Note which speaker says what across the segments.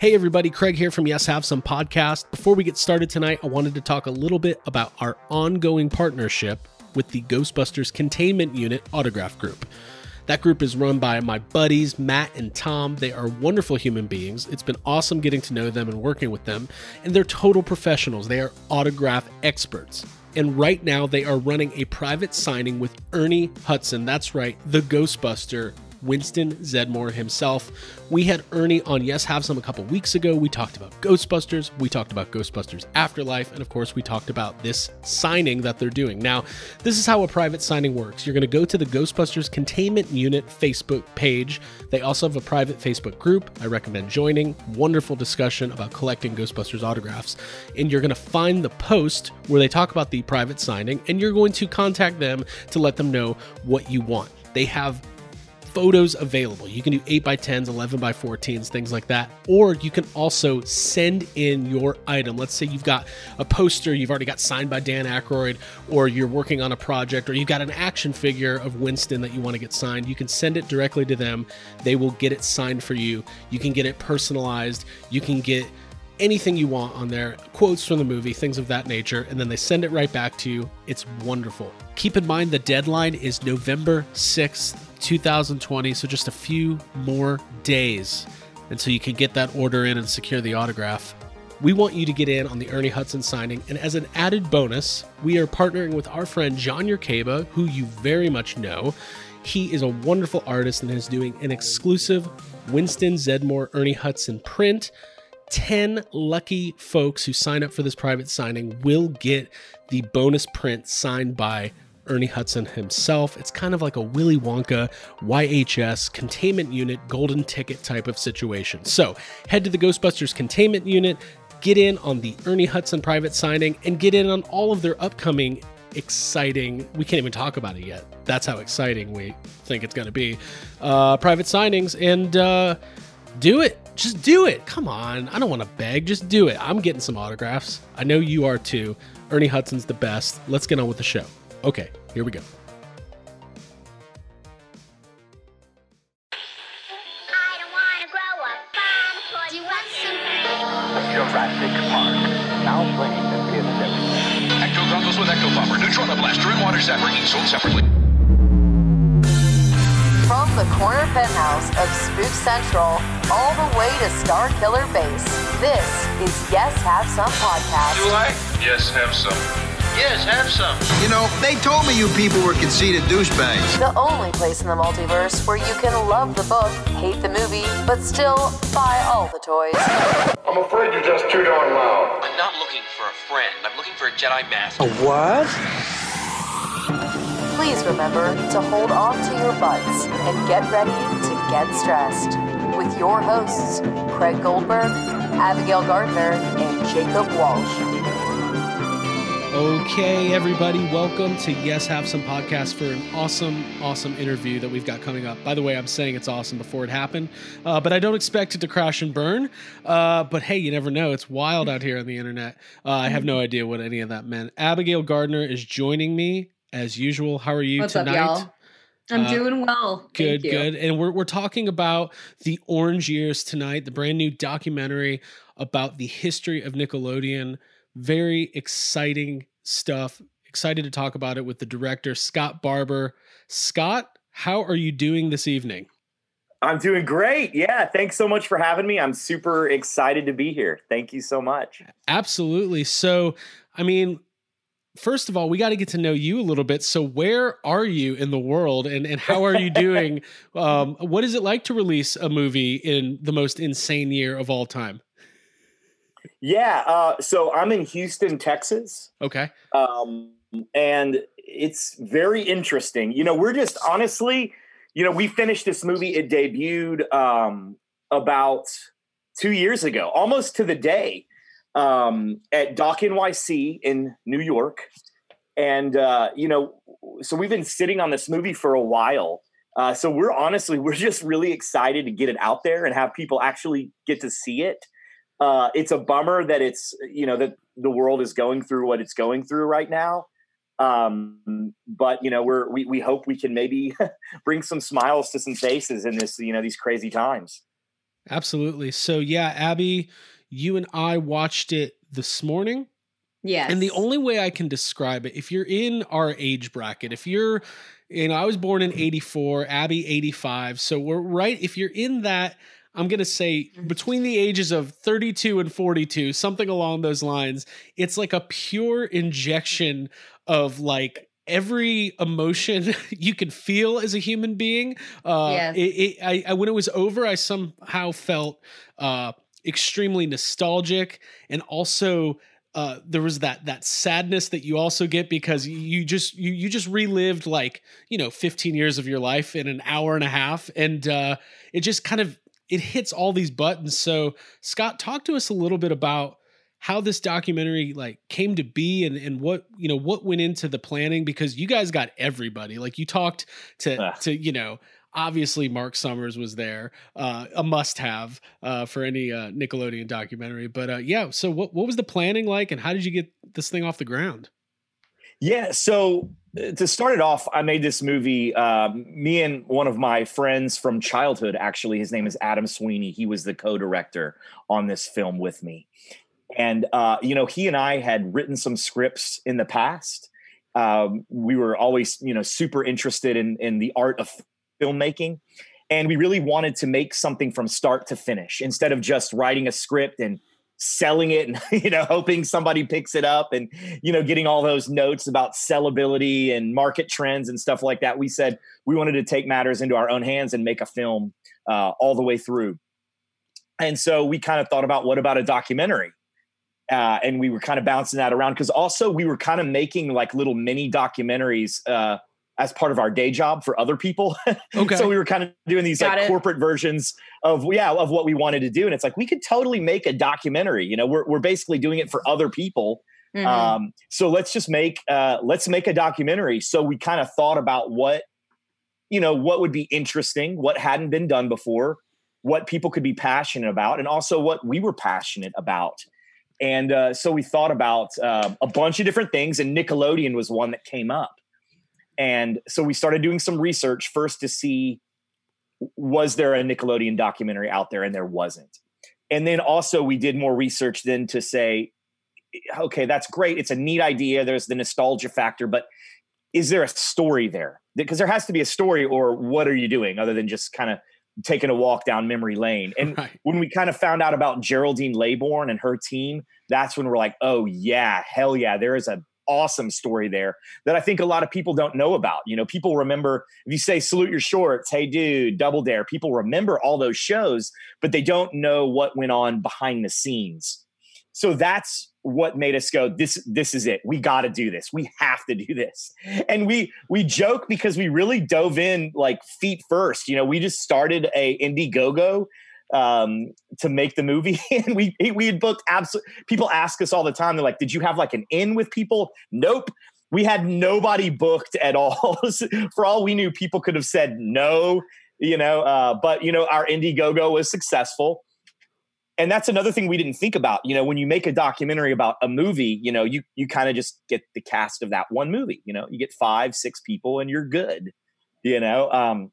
Speaker 1: Hey everybody, Craig here from Yes Have Some podcast. Before we get started tonight, I wanted to talk a little bit about our ongoing partnership with the Ghostbusters Containment Unit Autograph Group. That group is run by my buddies, Matt and Tom. They are wonderful human beings. It's been awesome getting to know them and working with them, and they're total professionals. They are autograph experts. And right now, they are running a private signing with Ernie Hudson. That's right, the Ghostbuster Winston Zeddemore himself. We had Ernie on Yes Have Some a couple weeks ago. We talked about Ghostbusters, we talked about Ghostbusters Afterlife, and of course, we talked about this signing that they're doing. Now, this is how a private signing works. You're going to go to the Ghostbusters Containment Unit Facebook page. They also have a private Facebook group. I recommend joining. Wonderful discussion about collecting Ghostbusters autographs. And you're going to find the post where they talk about the private signing, and you're going to contact them to let them know what you want. They have photos available. You can do 8 by 10s 11 by 14s, things like that. Or you can also send in your item. Let's say you've got a poster you've already got signed by Dan Aykroyd, or you're working on a project, or you've got an action figure of Winston that you want to get signed. You can send it directly to them. They will get it signed for you. You can get it personalized. You can get anything you want on there, quotes from the movie, things of that nature, and then they send it right back to you. It's wonderful. Keep in mind the deadline is November 6th. 2020, so just a few more days until you can get that order in and secure the autograph. We want you to get in on the Ernie Hudson signing, and as an added bonus, we are partnering with our friend John Yerkeba, who you very much know. He is a wonderful artist and is doing an exclusive Winston Zeddemore Ernie Hudson print. 10 lucky folks who sign up for this private signing will get the bonus print signed by Ernie Hudson himself. It's kind of like a Willy Wonka YHS containment unit golden ticket type of situation. So head to the Ghostbusters containment unit, get in on the Ernie Hudson private signing, and get in on all of their upcoming exciting we can't even talk about it yet that's how exciting we think it's going to be uh private signings and uh do it. Just do it. Come on. I don't want to beg. Just do it. I'm getting some autographs. I know you are too. Ernie hudson's the best. Let's get on with the show. Okay, here we go.
Speaker 2: Jurassic Park. Now playing the PS7. Ecto goggles with Ecto Bomber, Neutron Blaster, and Water Zapper, each sold separately.
Speaker 3: From the corner penthouse of Spook Central all the way to Star Killer Base, this is Yes Have Some Podcast.
Speaker 4: Do I? Yes, have some.
Speaker 5: Yes, have some.
Speaker 6: You know, they told me you people were conceited douchebags.
Speaker 3: The only place in the multiverse where you can love the book, hate the movie, but still buy all the toys.
Speaker 7: I'm afraid you're just too darn loud.
Speaker 5: I'm not looking for a friend. I'm looking for a Jedi Master.
Speaker 6: A what?
Speaker 3: Please remember to hold on to your butts and get ready to get stressed. With your hosts, Craig Goldberg, Abigail Gardner, and Jacob Walsh.
Speaker 1: Okay, everybody, welcome to Yes Have Some podcast for an awesome, awesome interview that we've got coming up. By the way, I'm saying it's awesome before it happened, uh, but I don't expect it to crash and burn. Uh, but hey, you never know. It's wild out here on the internet. Uh, I have no idea what any of that meant. Abigail Gardner is joining me as usual. How are you
Speaker 8: What's
Speaker 1: tonight?
Speaker 8: Up, y'all? I'm uh, doing well.
Speaker 1: Good, good. And we're, we're talking about the Orange Years tonight, the brand new documentary about the history of Nickelodeon very exciting stuff. Excited to talk about it with the director, Scott Barber. Scott, how are you doing this evening?
Speaker 9: I'm doing great. Yeah. Thanks so much for having me. I'm super excited to be here. Thank you so much.
Speaker 1: Absolutely. So, I mean, first of all, we got to get to know you a little bit. So, where are you in the world and, and how are you doing? um, what is it like to release a movie in the most insane year of all time?
Speaker 9: Yeah. Uh, so I'm in Houston, Texas.
Speaker 1: Okay.
Speaker 9: Um, and it's very interesting. You know, we're just honestly, you know, we finished this movie. It debuted um, about two years ago, almost to the day, um, at Doc NYC in New York. And uh, you know, so we've been sitting on this movie for a while. Uh, so we're honestly, we're just really excited to get it out there and have people actually get to see it uh, it's a bummer that it's you know that the world is going through what it's going through right now. Um, but you know we're we we hope we can maybe bring some smiles to some faces in this you know these crazy times.
Speaker 1: Absolutely. So yeah, Abby, you and I watched it this morning.
Speaker 8: Yeah.
Speaker 1: And the only way I can describe it, if you're in our age bracket, if you're, you know, I was born in 84, Abby 85. So we're right. If you're in that, I'm going to say
Speaker 8: Mm-hmm.
Speaker 1: between the ages of 32 and 42, something along those lines, it's like a pure injection of like every emotion you can feel as a human being. Uh,
Speaker 8: Yes.
Speaker 1: it, it, I, I, when it was over, I somehow felt uh, extremely nostalgic and also uh, there was that that sadness that you also get because you- just you you just relived like you know 15 years of your life in an hour and a half and uh, it just kind of it hits all these buttons so scott talk to us a little bit about how this documentary like came to be and and what you know what went into the planning because you guys got everybody like you talked to
Speaker 9: Ah.
Speaker 1: to you know obviously mark summers was there uh, a must have uh, for any uh, nickelodeon documentary but uh, yeah so what, what was the planning like and how did you get this thing off the ground
Speaker 9: Yeah. So uh, to start it off, I made this movie. Um, me and one of my friends from childhood, actually, his name is Adam Sweeney. He was the co-director on this film with me, and uh, you know, he and I had written some scripts in the past. Um, we were always, you know, super interested in in the art of filmmaking, and we really wanted to make something from start to finish. Instead of just writing a script and selling it and you know hoping somebody picks it up and you know getting all those notes about sellability and market trends and stuff like that we said we wanted to take matters into our own hands and make a film uh, all the way through. And so we kind of thought about what about a documentary? Uh, and we were kind of bouncing that around because also we were kind of making like little mini documentaries uh, as part of our day job for other people.
Speaker 1: Okay.
Speaker 9: so we were kind of doing these
Speaker 8: Got
Speaker 9: like
Speaker 8: it.
Speaker 9: corporate versions of yeah of what we wanted to do, and it's like we could totally make a documentary. You know, we're we're basically doing it for other people.
Speaker 8: Mhm.
Speaker 9: Um, so let's just make uh, let's make a documentary. So we kind of thought about what you know what would be interesting, what hadn't been done before, what people could be passionate about, and also what we were passionate about. And uh, so we thought about uh, a bunch of different things, and Nickelodeon was one that came up. And so we started doing some research first to see was there a Nickelodeon documentary out there, and there wasn't. And then also we did more research then to say, okay, that's great. It's a neat idea. There's the nostalgia factor, but is there a story there? Because there has to be a story, or what are you doing other than just kind of taking a walk down memory lane? And
Speaker 1: Right.
Speaker 9: when we kind of found out about Geraldine Laybourne and her team, that's when we're like, oh yeah, hell yeah, there is a awesome story there that I think a lot of people don't know about. You know, people remember if you say salute your shorts, hey dude, double dare, people remember all those shows, but they don't know what went on behind the scenes. So that's what made us go this this is it. We got to do this. We have to do this. And we we joke because we really dove in like feet first. You know, we just started a Indiegogo um to make the movie. And we we had booked absolutely people ask us all the time they're like did you have like an in with people? Nope. We had nobody booked at all. For all we knew people could have said no you know uh but you know our indiegogo was successful. And that's another thing we didn't think about. You know when you make a documentary about a movie you know you you kind of just get the cast of that one movie. You know you get five six people and you're good you know um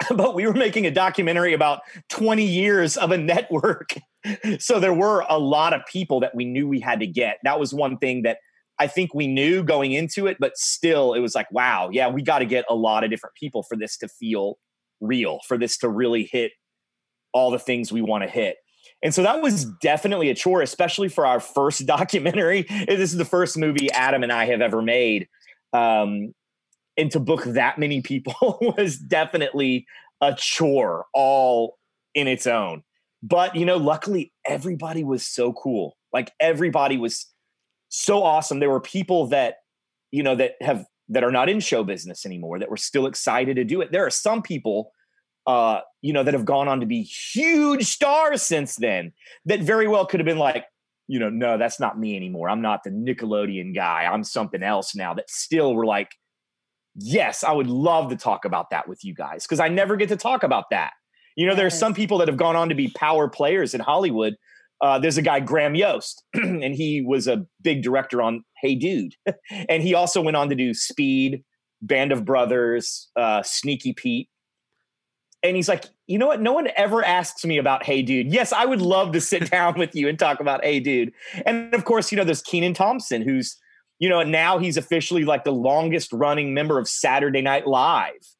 Speaker 9: but we were making a documentary about 20 years of a network. So there were a lot of people that we knew we had to get. That was one thing that I think we knew going into it, but still it was like, wow, yeah, we got to get a lot of different people for this to feel real, for this to really hit all the things we want to hit. And so that was definitely a chore, especially for our first documentary. This is the first movie Adam and I have ever made. Um, and to book that many people was definitely a chore all in its own. But you know, luckily everybody was so cool. Like everybody was so awesome. There were people that you know that have that are not in show business anymore that were still excited to do it. There are some people uh you know that have gone on to be huge stars since then that very well could have been like you know no that's not me anymore i'm not the nickelodeon guy i'm something else now that still were like yes, I would love to talk about that with you guys because I never get to talk about that. You know, there's
Speaker 8: Yes.
Speaker 9: some people that have gone on to be power players in Hollywood. Uh, there's a guy, Graham Yost, and he was a big director on Hey Dude. and he also went on to do Speed, Band of Brothers, uh, Sneaky Pete. And he's like, you know what? No one ever asks me about Hey Dude. Yes, I would love to sit down with you and talk about Hey Dude. And of course, you know, there's Kenan Thompson, who's, you know, and now he's officially like the longest running member of Saturday Night Live.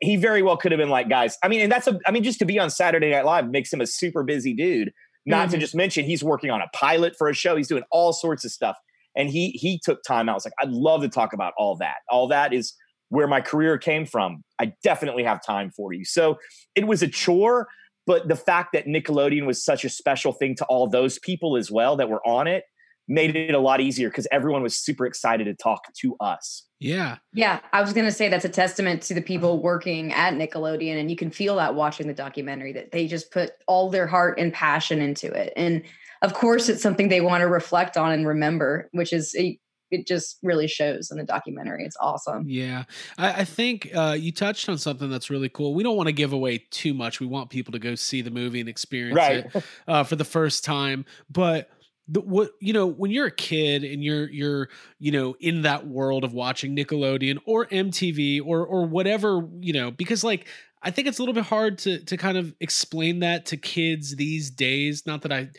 Speaker 9: He very well could have been like, guys, I mean, and that's a, I mean, just to be on Saturday Night Live makes him a super busy dude. Not mm-hmm. to just mention he's working on a pilot for a show. He's doing all sorts of stuff. And he he took time out. I was like, I'd love to talk about all that. All that is where my career came from. I definitely have time for you. So it was a chore, but the fact that Nickelodeon was such a special thing to all those people as well that were on it made it a lot easier because everyone was super excited to talk to us.
Speaker 1: Yeah.
Speaker 8: Yeah. I was going to say that's a testament to the people working at Nickelodeon. And you can feel that watching the documentary that they just put all their heart and passion into it. And of course, it's something they want to reflect on and remember, which is a it just really shows in the documentary. It's awesome.
Speaker 1: Yeah, I, I think uh, you touched on something that's really cool. We don't want to give away too much. We want people to go see the movie and experience right. it uh, for the first time. But the, what you know when you're a kid and you're you're you know in that world of watching Nickelodeon or MTV or or whatever you know because like I think it's a little bit hard to to kind of explain that to kids these days. Not that I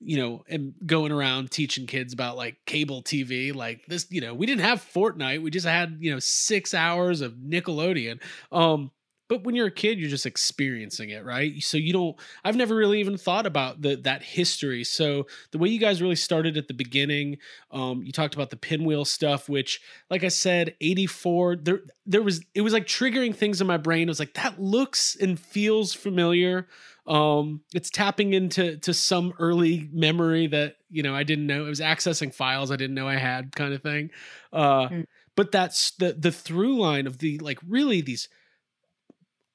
Speaker 1: you know, am going around teaching kids about like cable TV, like this, you know, we didn't have Fortnite. We just had, you know, six hours of Nickelodeon. Um, but when you're a kid, you're just experiencing it, right? So you don't. I've never really even thought about the that history. So the way you guys really started at the beginning, um, you talked about the pinwheel stuff, which, like I said, '84. There, there was. It was like triggering things in my brain. It was like that looks and feels familiar um it's tapping into to some early memory that you know i didn't know it was accessing files i didn't know i had kind of thing uh mm. but that's the the through line of the like really these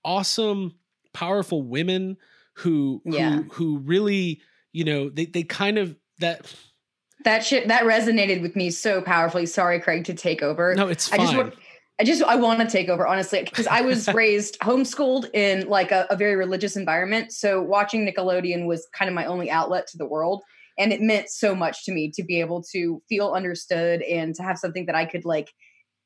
Speaker 1: awesome powerful women who yeah. who who really you know they they kind of that
Speaker 8: that shit that resonated with me so powerfully sorry craig to take over
Speaker 1: no it's fine.
Speaker 8: i just I just I want to take over honestly because I was raised homeschooled in like a, a, very religious environment. So watching Nickelodeon was kind of my only outlet to the world, and it meant so much to me to be able to feel understood and to have something that I could like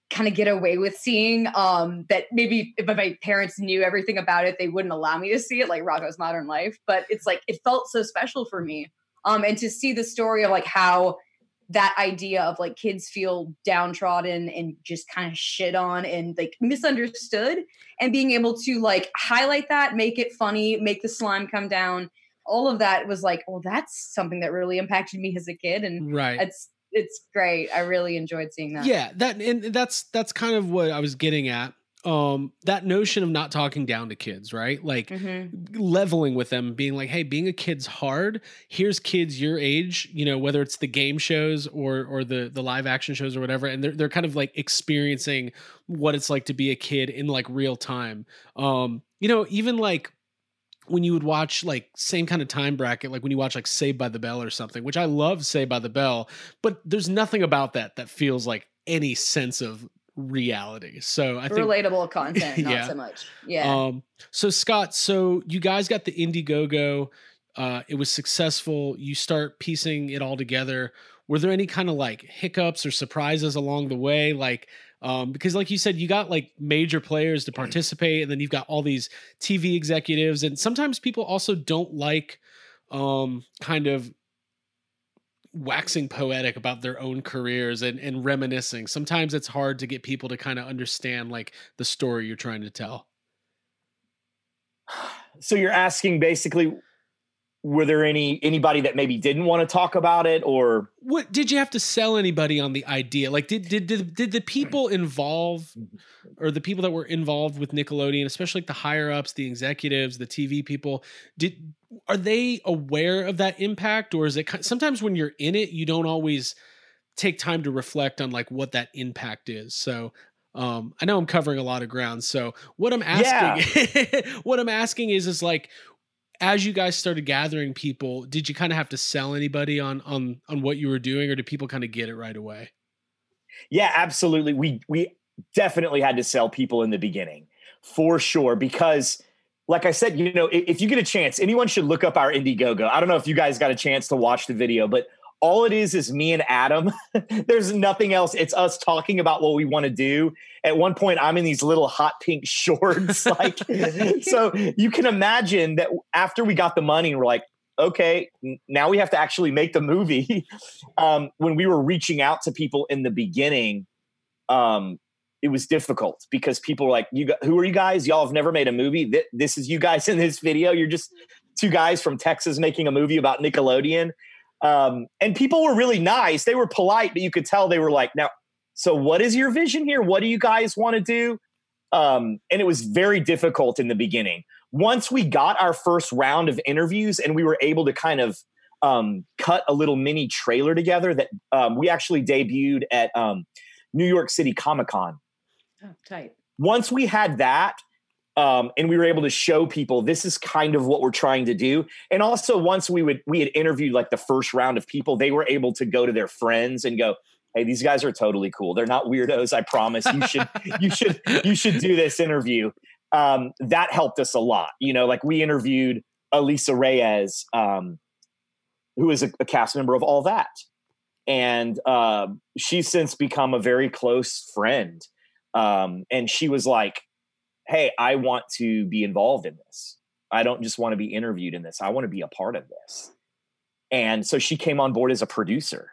Speaker 8: kind of get away with seeing. Um, that maybe if my parents knew everything about it, they wouldn't allow me to see it, like Rocko's Modern Life. But it's like it felt so special for me. Um, and to see the story of like how that idea of like kids feel downtrodden and just kind of shit on and like misunderstood and being able to like highlight that make it funny make the slime come down all of that was like well that's something that really impacted me as a kid and
Speaker 1: right
Speaker 8: it's it's great. I really enjoyed seeing that.
Speaker 1: Yeah that and that's that's kind of what i was getting at. Um that notion of not talking down to kids right? Like mm-hmm. leveling with them being like hey being a kid's hard. Here's kids your age you know whether it's the game shows or or the the live action shows or whatever and they're, they're kind of like experiencing what it's like to be a kid in like real time. Um you know even like when you would watch like same kind of time bracket like when you watch like saved by the bell or something which i love saved by the bell but there's nothing about that that feels like any sense of reality. So I think
Speaker 8: relatable content, not yeah. so much. Yeah.
Speaker 1: Um, so Scott, so you guys got the Indiegogo. Uh, it was successful. You start piecing it all together. Were there any kind of like hiccups or surprises along the way? Like, um, because like you said, you got like major players to participate, and then you've got all these TV executives, and sometimes people also don't like um kind of waxing poetic about their own careers and, and reminiscing. Sometimes it's hard to get people to kind of understand like the story you're trying to tell.
Speaker 9: So you're asking basically were there any anybody that maybe didn't want to talk about it or?
Speaker 1: What did you have to sell anybody on the idea? Like did did did, did the people involved or the people that were involved with Nickelodeon especially like the higher ups the executives the TV people did are they aware of that impact or is it sometimes when you're in it you don't always take time to reflect on like what that impact is. So um i know i'm covering a lot of ground so what i'm asking yeah. what i'm asking is is like as you guys started gathering people, did you kind of have to sell anybody on on on what you were doing, or did people kind of get it right away?
Speaker 9: Yeah, absolutely. We we definitely had to sell people in the beginning for sure because like I said, you know, if you get a chance, anyone should look up our Indiegogo. I don't know if you guys got a chance to watch the video, but all it is is me and Adam. There's nothing else. It's us talking about what we want to do. At one point, I'm in these little hot pink shorts. like, so you can imagine that after we got the money, we're like, okay, now we have to actually make the movie. um, when we were reaching out to people in the beginning, um, it was difficult because people were like, "You, who are you guys? Y'all have never made a movie. Th- this is you guys in this video. You're just two guys from Texas making a movie about Nickelodeon." Um, and people were really nice. They were polite, but you could tell they were like, "Now, so what is your vision here? What do you guys want to do?" Um, and it was very difficult in the beginning. Once we got our first round of interviews and we were able to kind of um, cut a little mini trailer together that um, we actually debuted at um, New York City Comic Con.
Speaker 8: Oh, tight.
Speaker 9: Once we had that, um, and we were able to show people this is kind of what we're trying to do. And also, once we would we had interviewed like the first round of people, they were able to go to their friends and go, "Hey, these guys are totally cool. They're not weirdos. I promise. You should you should you should do this interview." Um, that helped us a lot. You know, like we interviewed Alisa Reyes, um, who is a, a cast member of All That, and uh, she's since become a very close friend. Um, and she was like, "Hey, I want to be involved in this. I don't just want to be interviewed in this. I want to be a part of this." And so she came on board as a producer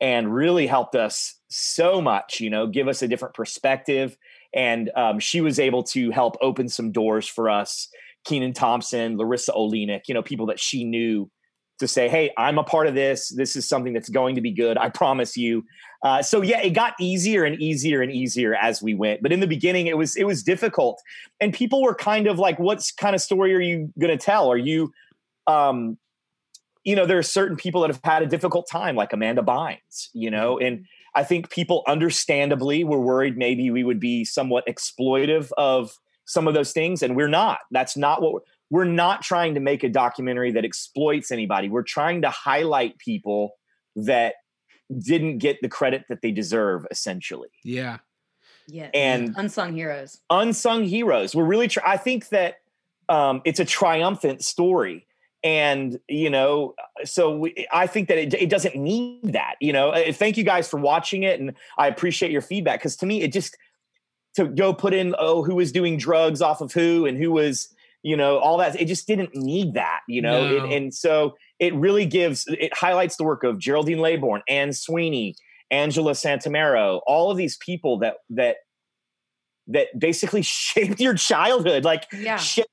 Speaker 9: and really helped us so much. You know, give us a different perspective. And um, she was able to help open some doors for us. Kenan Thompson, Larissa Oleynik, you know, people that she knew to say, hey, I'm a part of this. This is something that's going to be good. I promise you. Uh, so yeah, it got easier and easier and easier as we went. But in the beginning, it was it was difficult, and people were kind of like, "What kind of story are you going to tell? Are you?" Um, you know, there are certain people that have had a difficult time, like Amanda Bynes, you know, and I think people understandably were worried maybe we would be somewhat exploitive of some of those things, and we're not. That's not what we're, we're not trying to make a documentary that exploits anybody. We're trying to highlight people that didn't get the credit that they deserve, essentially.
Speaker 1: Yeah.
Speaker 8: Yeah.
Speaker 9: And
Speaker 8: unsung heroes.
Speaker 9: Unsung heroes. We're really, try- I think that um, it's a triumphant story. And, you know, so we, I think that it, it doesn't need that, you know. Uh, Thank you guys for watching it. And I appreciate your feedback because to me, it just, to go put in, oh, who was doing drugs off of who and who was, you know all that it just didn't need that you know
Speaker 1: No.
Speaker 9: it, and so it really gives it highlights the work of geraldine laybourne anne sweeney angela santomero all of these people that that that basically shaped your childhood like
Speaker 8: Yeah.
Speaker 9: shaped,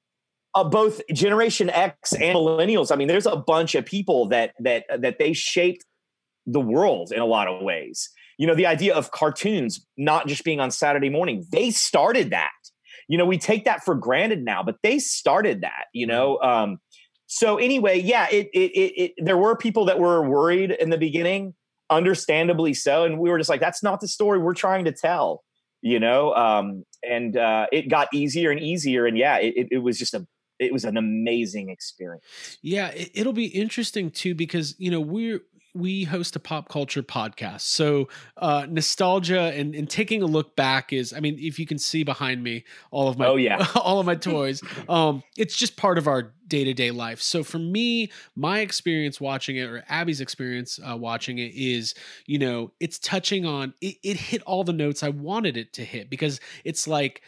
Speaker 9: uh, both generation x and millennials i mean there's a bunch of people that that that they shaped the world in a lot of ways you know the idea of cartoons not just being on saturday morning they started that you know we take that for granted now but they started that you know um so anyway yeah it, it it it there were people that were worried in the beginning understandably so and we were just like that's not the story we're trying to tell you know um and uh it got easier and easier and yeah it, it, it was just a it was an amazing experience.
Speaker 1: Yeah, it, it'll be interesting too because you know we're we host a pop culture podcast, so uh, nostalgia and, and taking a look back is. I mean, if you can see behind me, all of my
Speaker 9: Oh, yeah.
Speaker 1: all of my toys. Um, it's just part of our day to day life. So for me, my experience watching it, or Abby's experience uh, watching it, is you know it's touching on it. It hit all the notes I wanted it to hit because it's like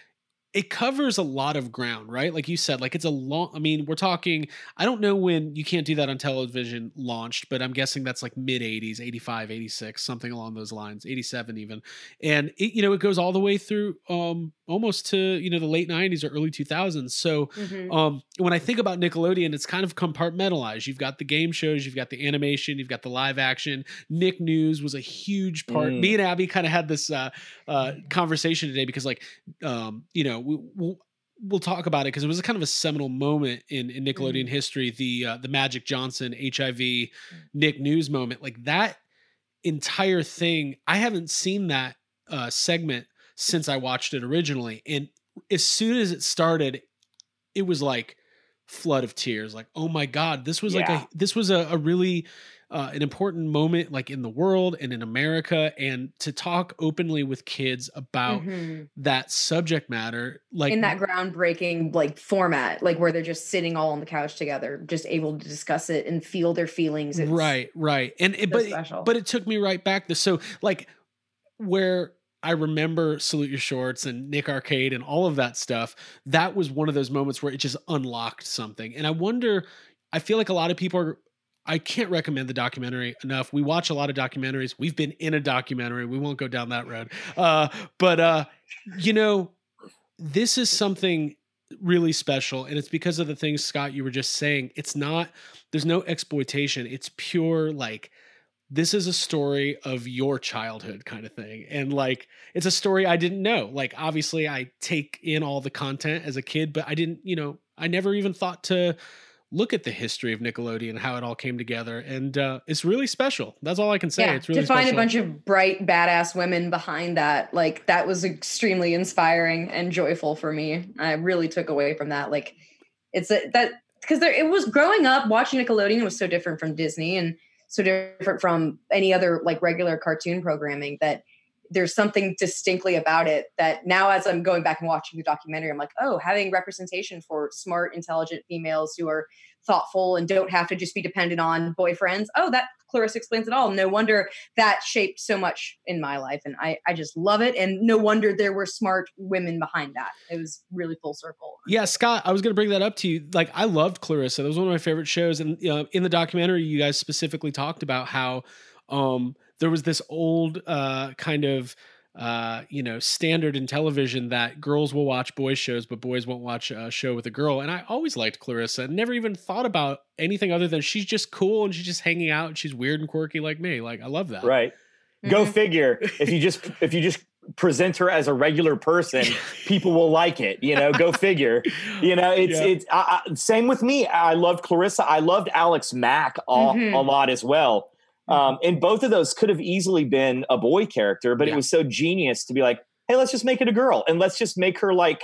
Speaker 1: it covers a lot of ground, right? Like you said, like it's a long. I mean, we're talking. I don't know when you can't do that on television launched, but I'm guessing that's like mid 80s, 85, 86, something along those lines, 87 even. And it, you know, it goes all the way through um almost to you know the late 90s or early 2000s. So
Speaker 8: Mhm.
Speaker 1: um when I think about Nickelodeon, it's kind of compartmentalized. You've got the game shows, you've got the animation, you've got the live action. Nick News was a huge part.
Speaker 9: Mm.
Speaker 1: Me and Abby kind of had this uh uh conversation today because like um you know we, we'll, we'll talk about it because it was a kind of a seminal moment in, in Nickelodeon history the uh, the Magic Johnson HIV Nick News moment like that entire thing I haven't seen that uh segment since I watched it originally and as soon as it started it was like flood of tears. Like, oh my god, this was like a this was a, a really uh, an important moment, like in the world and in America, and to talk openly with kids about
Speaker 8: Mhm.
Speaker 1: that subject matter, like
Speaker 8: in that groundbreaking like format, like where they're just sitting all on the couch together, just able to discuss it and feel their feelings. It's-
Speaker 1: right right and it,
Speaker 8: so
Speaker 1: but
Speaker 8: special.
Speaker 1: but it took me right back to so like where i remember salute your shorts and nick arcade and all of that stuff that was one of those moments where it just unlocked something and i wonder i feel like a lot of people are I can't recommend the documentary enough. We watch a lot of documentaries. We've been in a documentary. We won't go down that road. Uh, but uh, you know, this is something really special and it's because of the things Scott you were just saying. It's not there's no exploitation. It's pure like this is a story of your childhood kind of thing. And like it's a story I didn't know. Like obviously I take in all the content as a kid, but I didn't, you know, I never even thought to look at the history of Nickelodeon, how it all came together. And uh it's really special. That's all I can say.
Speaker 8: yeah,
Speaker 1: it's really
Speaker 8: to find
Speaker 1: special.
Speaker 8: a bunch of bright, badass women behind that, like that was extremely inspiring and joyful for me. I really took away from that. Like, it's a, that because there it was growing up watching Nickelodeon was so different from Disney and so different from any other like regular cartoon programming that there's something distinctly about it that now as I'm going back and watching the documentary, I'm like, oh, having representation for smart, intelligent females who are thoughtful and don't have to just be dependent on boyfriends. Oh, that Clarissa explains it all. No wonder that shaped so much in my life. And I, I just love it. And no wonder there were smart women behind that. It was really full circle.
Speaker 1: Yeah, Scott, I was going to bring that up to you. Like, I loved Clarissa. That was one of my favorite shows. And uh, in the documentary, you guys specifically talked about how um, there was this old uh, kind of, uh, you know, standard in television that girls will watch boys' shows, but boys won't watch a show with a girl. And I always liked Clarissa. Never even thought about anything other than she's just cool and she's just hanging out and she's weird and quirky like me. Like, I love that.
Speaker 9: Right. Go
Speaker 8: Mhm.
Speaker 9: figure. If you just if you just present her as a regular person, people will like it. You know, go figure. You know, it's
Speaker 1: Yeah.
Speaker 9: it's I, I, same with me. I loved Clarissa. I loved Alex Mack a,
Speaker 8: Mhm.
Speaker 9: a lot as well. Um, and both of those could have easily been a boy character, but
Speaker 1: Yeah.
Speaker 9: it was so genius to be like, hey, let's just make it a girl and let's just make her like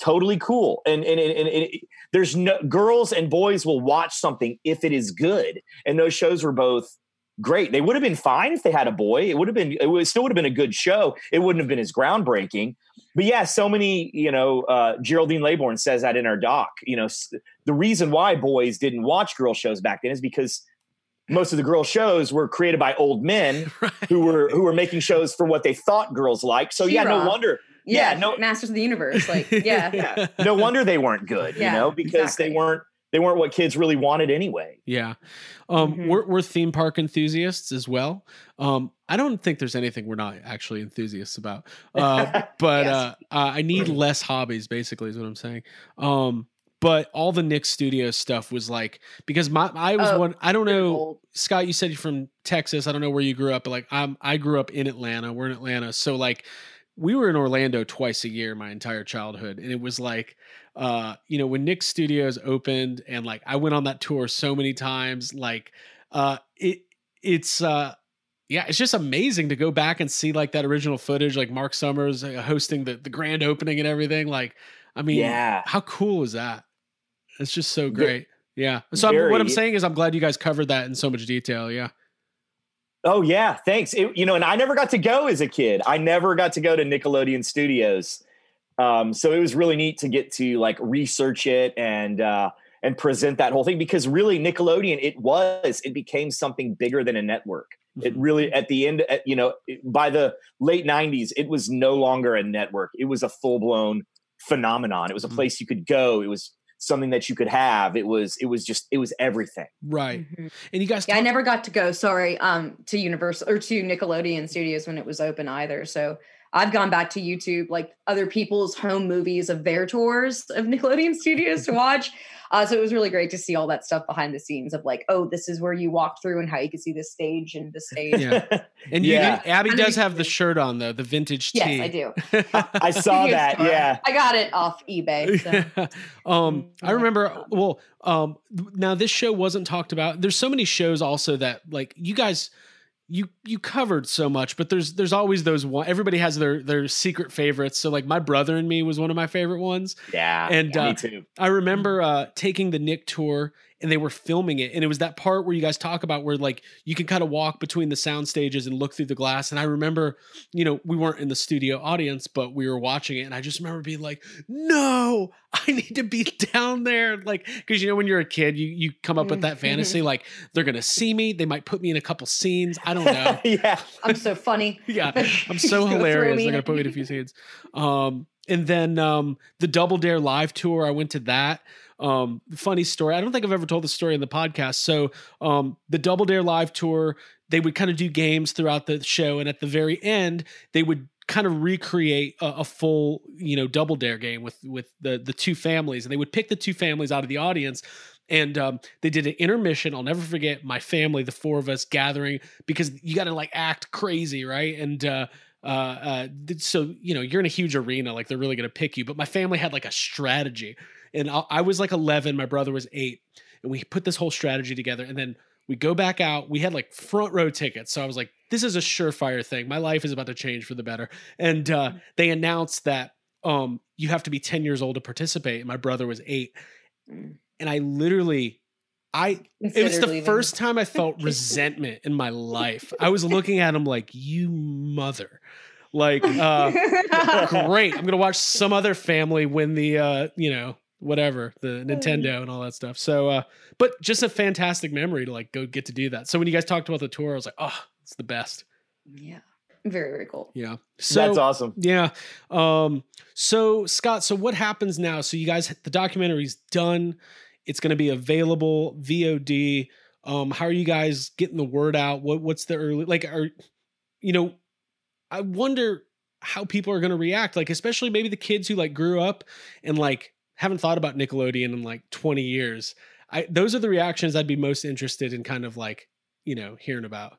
Speaker 9: totally cool. And and, and, and it, there's no girls and boys will watch something if it is good. And those shows were both great. They would have been fine if they had a boy. It would have been it would still would have been a good show. It wouldn't have been as groundbreaking. But yeah, so many, you know, uh, Geraldine Laybourne says that in her doc. You know, the reason why boys didn't watch girl shows back then is because most of the girl shows were created by old men who were who were making shows for what they thought girls liked. So yeah, no wonder.
Speaker 8: Yeah,
Speaker 9: Yeah, no-
Speaker 8: Masters of the Universe. Like, yeah.
Speaker 9: Yeah, no wonder they weren't good.
Speaker 8: Yeah,
Speaker 9: you know, because they weren't they weren't what kids really wanted anyway.
Speaker 1: Yeah. Um,
Speaker 8: Mhm.
Speaker 1: we're, we're theme park enthusiasts as well. Um, I don't think there's anything we're not actually enthusiasts about. Uh, but
Speaker 8: Yes.
Speaker 1: uh, uh, I need less hobbies, basically, is what I'm saying. Um, but all the Nick Studios stuff was like, because my, I was
Speaker 8: Oh,
Speaker 1: one, I don't know,
Speaker 8: Old.
Speaker 1: Scott, you said you're from Texas. I don't know where you grew up, but like, I'm, I grew up in Atlanta. We're in Atlanta. So like, we were in Orlando twice a year my entire childhood. And it was like, uh, you know, when Nick Studios opened and like I went on that tour so many times, like, uh, it, it's, uh, yeah, it's just amazing to go back and see like that original footage, like Mark Summers uh, hosting the, the grand opening and everything. Like, I mean,
Speaker 9: Yeah.
Speaker 1: how cool is that? It's just so great. Yeah. So I'm, what I'm saying is, I'm glad you guys covered that in so much detail. Yeah.
Speaker 9: Oh yeah, thanks. It- you know, and I never got to go as a kid. I never got to go to Nickelodeon Studios. Um, so it was really neat to get to like research it and uh, and present that whole thing because really Nickelodeon it was it became something bigger than a network. It really at the end, at, you know, by the late '90s, it was no longer a network. It was a full blown phenomenon. It was a
Speaker 1: Mhm.
Speaker 9: place you could go. It was something that you could have. It was it was just it was everything.
Speaker 1: Right.
Speaker 8: Mhm.
Speaker 1: And you guys,
Speaker 8: Yeah, I never got to go, sorry, um, to Universal or to Nickelodeon Studios when it was open either. So I've gone back to YouTube, like other people's home movies of their tours of Nickelodeon Studios to watch. Uh, so it was really great to see all that stuff behind the scenes of like, oh, this is where you walk through and how you can see this stage and the stage.
Speaker 1: Yeah. And you,
Speaker 9: Yeah.
Speaker 1: Abby
Speaker 8: Kind
Speaker 1: does have the shirt on though, the vintage
Speaker 8: Yes,
Speaker 1: tee.
Speaker 8: I do.
Speaker 9: I saw that.
Speaker 8: sorry.
Speaker 9: Yeah.
Speaker 8: I got it off eBay. So.
Speaker 1: um i
Speaker 8: Mm,
Speaker 1: remember well um now this show wasn't talked about there's so many shows also that like you guys you you covered so much, but there's there's always those one. Everybody has their their secret favorites. So like my brother and me was one of my favorite ones.
Speaker 9: Yeah,
Speaker 1: and
Speaker 9: yeah,
Speaker 1: uh,
Speaker 9: me too.
Speaker 1: I remember uh, taking the Nick tour and they were filming it. And it was that part where you guys talk about where like you can kind of walk between the sound stages and look through the glass. And i remember you know we weren't in the studio audience but we were watching it. And i just remember being like no i need to be down there. Like because you know when you're a kid you you come up with that fantasy like they're gonna see me they might put me in a couple scenes i don't know.
Speaker 9: Yeah.
Speaker 8: I'm so funny.
Speaker 1: yeah i'm so hilarious they're gonna put me in a few scenes. Um and then um the double dare live tour i went to that um funny story. I don't think i've ever told the story in the podcast. So um the double dare live tour they would kind of do games throughout the show and at the very end they would kind of recreate a, a full you know double dare game with with the the two families and they would pick the two families out of the audience and um, they did an intermission. I'll never forget my family the four of us gathering because you got to like act crazy right? And uh uh, uh, so you know you're in a huge arena, like they're really gonna pick you. But my family had like a strategy, and I, I was like 11, my brother was eight, and we put this whole strategy together. And then we go back out. We had like front row tickets, so I was like, this is a surefire thing. My life is about to change for the better. And uh, they announced that um, you have to be 10 years old to participate. And my brother was eight, and I literally. I it was the
Speaker 8: leaving.
Speaker 1: first time I felt resentment in my life. I was looking at him like, you mother. Like, uh, great. I'm gonna watch some other family win the uh, you know, whatever, the Nintendo and all that stuff. So uh, but just a fantastic memory to like go get to do that. So when you guys talked about the tour, I was like, oh, it's the best.
Speaker 8: yeah. Very, very cool.
Speaker 1: Yeah. So
Speaker 9: That's awesome.
Speaker 1: yeah. Um, so Scott, so what happens now? So you guys the documentary's done. It's gonna be available VOD. Um, how are you guys getting the word out? What what's the early like are you know, I wonder how people are gonna react, like especially maybe the kids who like grew up and like haven't thought about Nickelodeon in like 20 years. I those are the reactions I'd be most interested in kind of like, you know, hearing about.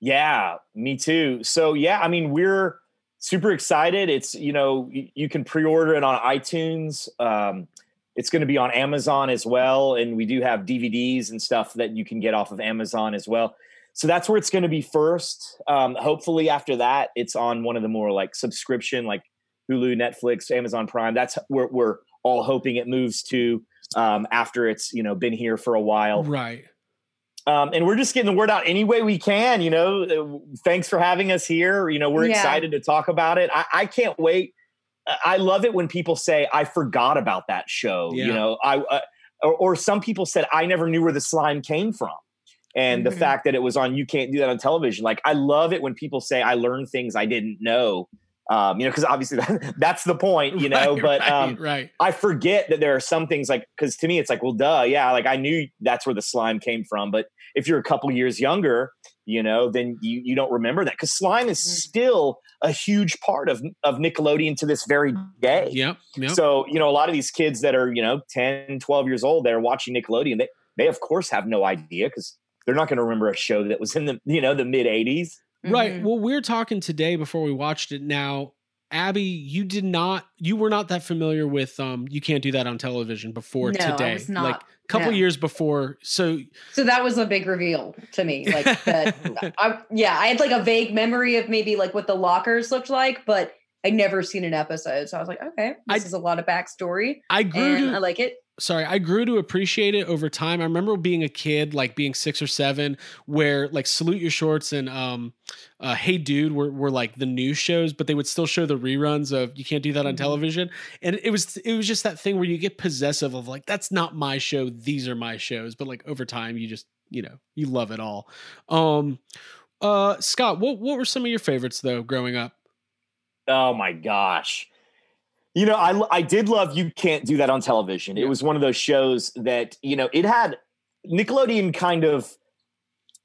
Speaker 9: Yeah, me too. So yeah, I mean, we're super excited. It's you know you, you can pre-order it on iTunes. Um, it's going to be on Amazon as well, and we do have DVDs and stuff that you can get off of Amazon as well. So that's where it's going to be first. Um, hopefully, after that, it's on one of the more like subscription, like Hulu, Netflix, Amazon Prime. That's where we're all hoping it moves to um, after it's you know been here for a while.
Speaker 1: Right.
Speaker 9: Um, and we're just getting the word out any way we can. You know, Uh, thanks for having us here. You know, we're
Speaker 8: Yeah.
Speaker 9: excited to talk about it. I, I can't wait. I- I love it when people say, "I forgot about that show." You know, I uh, or, or some people said, "I never knew where the slime came from." And the
Speaker 8: Mhm.
Speaker 9: fact that it was on, you can't do that on television. Like, I love it when people say, "I learned things I didn't know." Um, you know, because obviously that, that's the point. You know,
Speaker 1: Right,
Speaker 9: but um,
Speaker 1: right.
Speaker 9: I forget that there are some things like because to me it's like, well, duh, yeah, like I knew that's where the slime came from. But if you're a couple years younger, you know, then you you don't remember that because slime is
Speaker 8: Mm.
Speaker 9: still a huge part of of Nickelodeon to this very day.
Speaker 1: Yep. Yep.
Speaker 9: So, you know, a lot of these kids that are, you know, 10, 12 years old, they're watching Nickelodeon. They they of course have no idea because they're not going to remember a show that was in the, you know, the mid 80s.
Speaker 1: Right.
Speaker 8: Mhm.
Speaker 1: Well, we're talking today before we watched it. Now, Abby, you did not, you were not that familiar with, um, you can't do that on television before
Speaker 8: No,
Speaker 1: today.
Speaker 8: not.
Speaker 1: Like a couple
Speaker 8: No.
Speaker 1: years before. So,
Speaker 8: So that was a big reveal to me. Like that, I, yeah, I had like a vague memory of maybe like what the lockers looked like, but I'd never seen an episode. So I was like, okay, this
Speaker 1: I-
Speaker 8: is a lot of backstory,
Speaker 1: I grew
Speaker 8: and
Speaker 1: to,
Speaker 8: I like it.
Speaker 1: Sorry, I grew to appreciate it over time. I remember being a kid, like being six or seven, where like Salute Your Shorts and um, uh, Hey Dude were, were like the new shows, but they would still show the reruns of You Can't Do That on
Speaker 8: Mhm.
Speaker 1: Television. And it was it was just that thing where you get possessive of like that's not my show, these are my shows. But like over time, you just you know you love it all. Um, uh, Scott, what what were some of your favorites though growing up?
Speaker 9: Oh my gosh. You know, I I did love You Can't Do That on Television. It was one of those shows that, you know, it had Nickelodeon kind of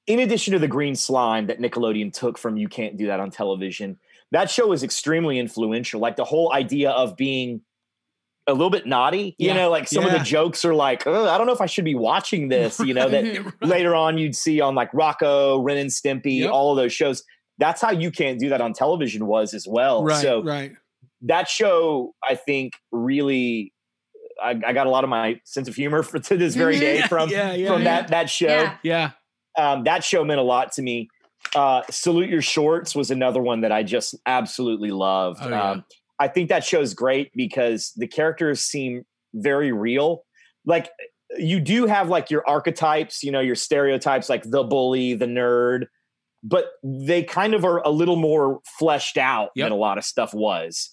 Speaker 9: in addition to the green slime that Nickelodeon took from You Can't Do That on Television. That show was extremely influential. Like the whole idea of being a little bit naughty, you
Speaker 1: Yeah.
Speaker 9: know, like some of the jokes are like, oh, I don't know if I should be watching this, you know, that
Speaker 8: Mhm.
Speaker 9: later on you'd see on like Rocko, Ren and Stimpy,
Speaker 1: Yep.
Speaker 9: all of those shows. That's how you can't do that on television was as well.
Speaker 1: Right,
Speaker 9: so
Speaker 1: right.
Speaker 9: That show, I think, really, I, I got a lot of my sense of humor for, to this very day from
Speaker 1: Yeah, yeah,
Speaker 9: from
Speaker 1: yeah.
Speaker 9: that that show.
Speaker 8: Yeah.
Speaker 1: Yeah.
Speaker 9: um, that show meant a lot to me. Uh, Salute Your Shorts was another one that I just absolutely loved.
Speaker 1: Oh, yeah.
Speaker 9: um, I think that show's great because the characters seem very real. Like you do have like your archetypes, you know, your stereotypes, like the bully, the nerd, but they kind of are a little more fleshed out
Speaker 1: Yep.
Speaker 9: than a lot of stuff was.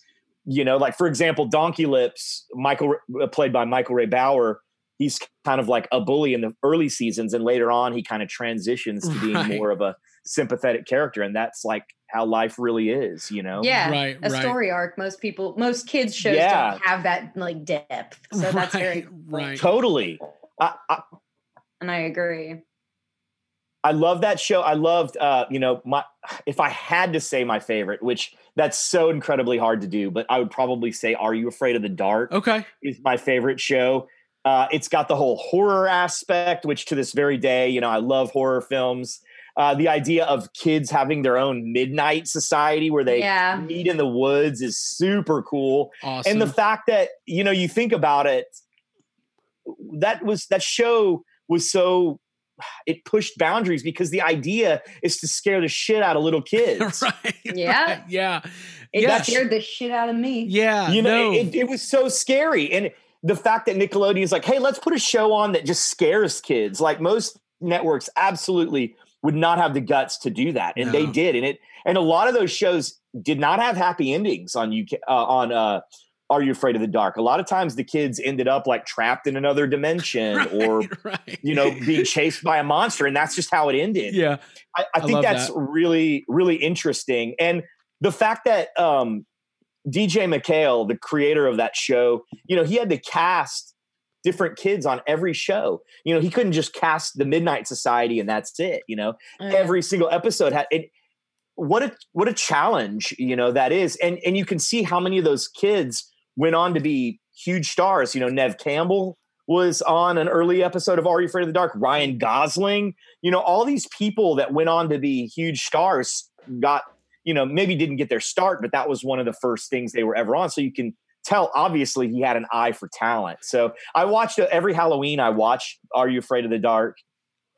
Speaker 9: You know, like for example, Donkey Lips, Michael uh, played by Michael Ray Bower. He's kind of like a bully in the early seasons, and later on, he kind of transitions to being
Speaker 1: Right.
Speaker 9: more of a sympathetic character, and that's like how life really is. You know,
Speaker 8: Yeah,
Speaker 1: Right,
Speaker 8: a
Speaker 1: right.
Speaker 8: story arc. Most people, most kids shows
Speaker 9: Yeah.
Speaker 8: don't have that like depth. So that's very
Speaker 1: right.
Speaker 9: totally. I, I,
Speaker 8: and I agree.
Speaker 9: I love that show. I loved, uh, you know, my if I had to say my favorite, which that's so incredibly hard to do, but I would probably say "Are You Afraid of the Dark?"
Speaker 1: Okay.
Speaker 9: is my favorite show. Uh, it's got the whole horror aspect, which to this very day, you know, I love horror films. Uh, the idea of kids having their own midnight society where they
Speaker 8: Yeah.
Speaker 9: meet in the woods is super cool.
Speaker 1: Awesome.
Speaker 9: And the fact that, you know, you think about it, that was that show was so it pushed boundaries because the idea is to scare the shit out of little kids.
Speaker 1: right.
Speaker 8: Yeah.
Speaker 1: right, Yeah.
Speaker 8: It
Speaker 1: Yeah.
Speaker 8: scared the shit out of me.
Speaker 1: Yeah.
Speaker 9: you know,
Speaker 1: no.
Speaker 9: it, it was so scary. And the fact that Nickelodeon is like, hey, let's put a show on that just scares kids. Like most networks absolutely would not have the guts to do that. And they did. And it and a lot of those shows did not have happy endings on UK uh, on uh are you afraid of the dark? A lot of times the kids ended up like trapped in another dimension or
Speaker 1: Right, right.
Speaker 9: you know being chased by a monster and that's just how it ended.
Speaker 1: Yeah.
Speaker 9: I, I
Speaker 1: I
Speaker 9: think
Speaker 1: love
Speaker 9: that's
Speaker 1: that.
Speaker 9: really, really interesting. And the fact that um, DJ MacHale, the creator of that show, you know, he had to cast different kids on every show. You know, he couldn't just cast the Midnight Society and that's it. You know,
Speaker 8: Uh,
Speaker 9: every single episode had it. What a what a challenge, you know, that is. And and you can see how many of those kids went on to be huge stars. You know, Neve Campbell was on an early episode of Are You Afraid of the Dark? Ryan Gosling, you know, all these people that went on to be huge stars got, you know, maybe didn't get their start, but that was one of the first things they were ever on. So you can tell, obviously, he had an eye for talent. So I watched every Halloween. I watch Are You Afraid of the Dark?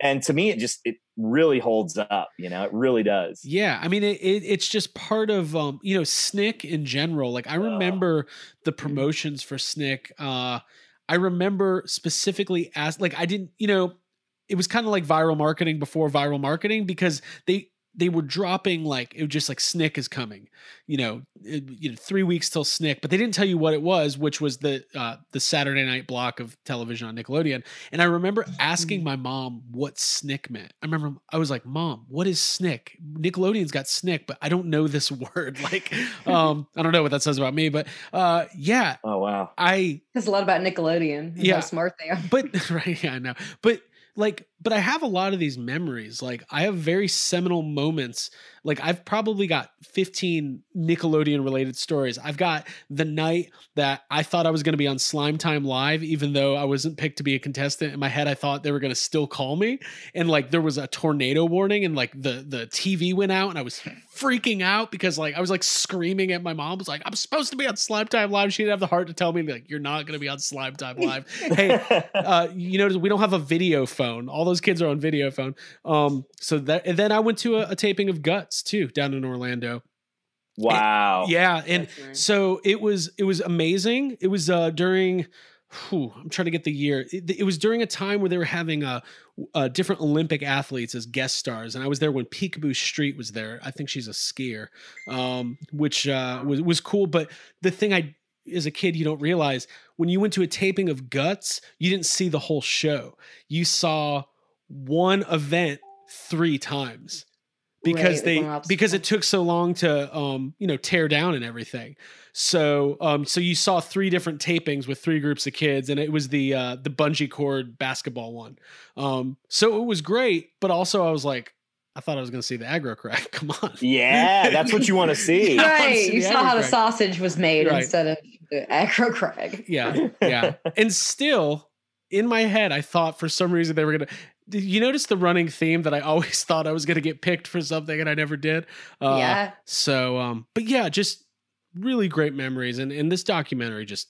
Speaker 9: And to me, it just, it really holds up, you know, it really does.
Speaker 1: Yeah, I mean it, it it's just part of um you know Snick in general. Like I remember the promotions for Snick. Uh I remember specifically as like I didn't you know it was kind of like viral marketing before viral marketing because they they were dropping like it was just like Snick is coming, you know, it- you know, three weeks till Snick, but they didn't tell you what it was, which was the uh, the Saturday night block of television on Nickelodeon. And I remember asking my mom what Snick meant. I remember I was like, "Mom, what is Snick? Nickelodeon's got Snick, but I don't know this word. Like, um, I don't know what that says about me, but uh, yeah,
Speaker 9: Oh, wow.
Speaker 1: I
Speaker 8: It's a lot about Nickelodeon.
Speaker 1: Yeah.
Speaker 8: How smart they are.
Speaker 1: but right yeah i know but like but i have a lot of these memories. Like i have very seminal moments. Like i've probably got 15 nickelodeon related stories. I've got the night that i thought i was going to be on slime time live even though i wasn't picked to be a contestant. In my head i thought they were going to still call me. And like there was a tornado warning and like the the tv went out and i was freaking out because like i was like screaming at my mom I was like i'm supposed to be on slime time live she didn't have the heart to tell me like you're not going to be on slime time live hey uh, you notice we don't have a video phone. All those kids are on video phone. Um, so that and then I went to a, a taping of Guts too down in Orlando.
Speaker 9: wow.
Speaker 1: Yeah, and
Speaker 8: That's nice.
Speaker 1: so it was it was amazing. It was uh during whew, I'm trying to get the year. It, it was during a time where they were having a, uh different Olympic athletes as guest stars, and I was there when Picabo Street was there. I think she's a skier, um, which uh, was was cool. But the thing I as a kid you don't realize when you went to a taping of Guts, you didn't see the whole show. You saw one event three times because
Speaker 8: Right,
Speaker 1: they
Speaker 8: one
Speaker 1: because it took so long to um you know tear down and everything so um so you saw three different tapings with three groups of kids and it was the uh the bungee cord basketball one um so it was great but also i was like i thought i was gonna see the Aggro Crag come on
Speaker 9: Yeah, that's what you want to see.
Speaker 1: Yeah. Wanna
Speaker 8: right.
Speaker 1: see
Speaker 8: You saw how the sausage was made
Speaker 1: Right.
Speaker 8: instead of the Aggro crag.
Speaker 1: yeah yeah and still in my head i thought for some reason they were gonna did you notice the running theme that i always thought i was gonna get picked for something and i never did uh,
Speaker 8: yeah.
Speaker 1: So um but yeah, just really great memories and and this documentary just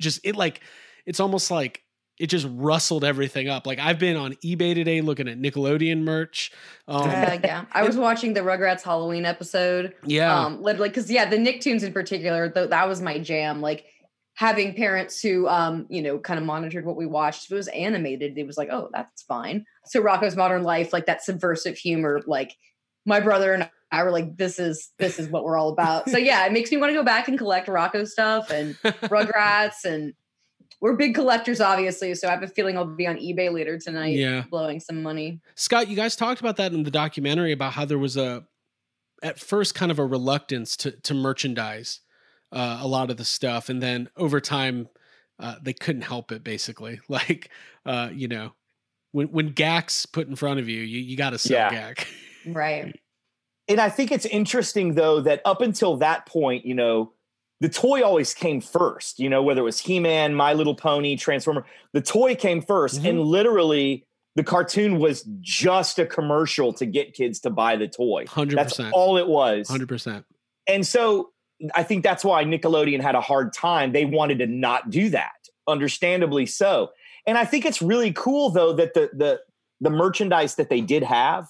Speaker 1: just it like it's almost like it just rustled everything up. Like I've been on eBay today looking at Nickelodeon merch. Um,
Speaker 8: Uh, yeah, I was watching the Rugrats Halloween episode.
Speaker 1: yeah,
Speaker 8: Um, literally, because yeah, the Nicktoons in particular, th- that was my jam. Like having parents who, um, you know, kind of monitored what we watched. If it was animated, it was like, oh, that's fine. So Rocko's Modern Life, like that subversive humor, like my brother and I were like, this is this is what we're all about. So yeah, it makes me want to go back and collect Rocko stuff and Rugrats and. We're big collectors, obviously, so I have a feeling I'll be on eBay later tonight,
Speaker 1: Yeah.
Speaker 8: blowing some money.
Speaker 1: Scott, you guys talked about that in the documentary about how there was a, at first, kind of a reluctance to to merchandise uh, a lot of the stuff, and then over time, uh, they couldn't help it. Basically, like uh, you know, when when Gak's put in front of you, you, you got to sell
Speaker 9: Yeah.
Speaker 1: Gak.
Speaker 8: Right.
Speaker 9: and I think it's interesting though that up until that point, you know, the toy always came first. You know, whether it was He Man, My Little Pony, Transformer, the toy came 1st and literally the cartoon was just a commercial to get kids to buy the toy.
Speaker 1: Hundred
Speaker 9: That's
Speaker 1: percent,
Speaker 9: all it was.
Speaker 1: hundred percent.
Speaker 9: And so I think that's why Nickelodeon had a hard time. They wanted to not do that, understandably so. And I think it's really cool though that the the the merchandise that they did have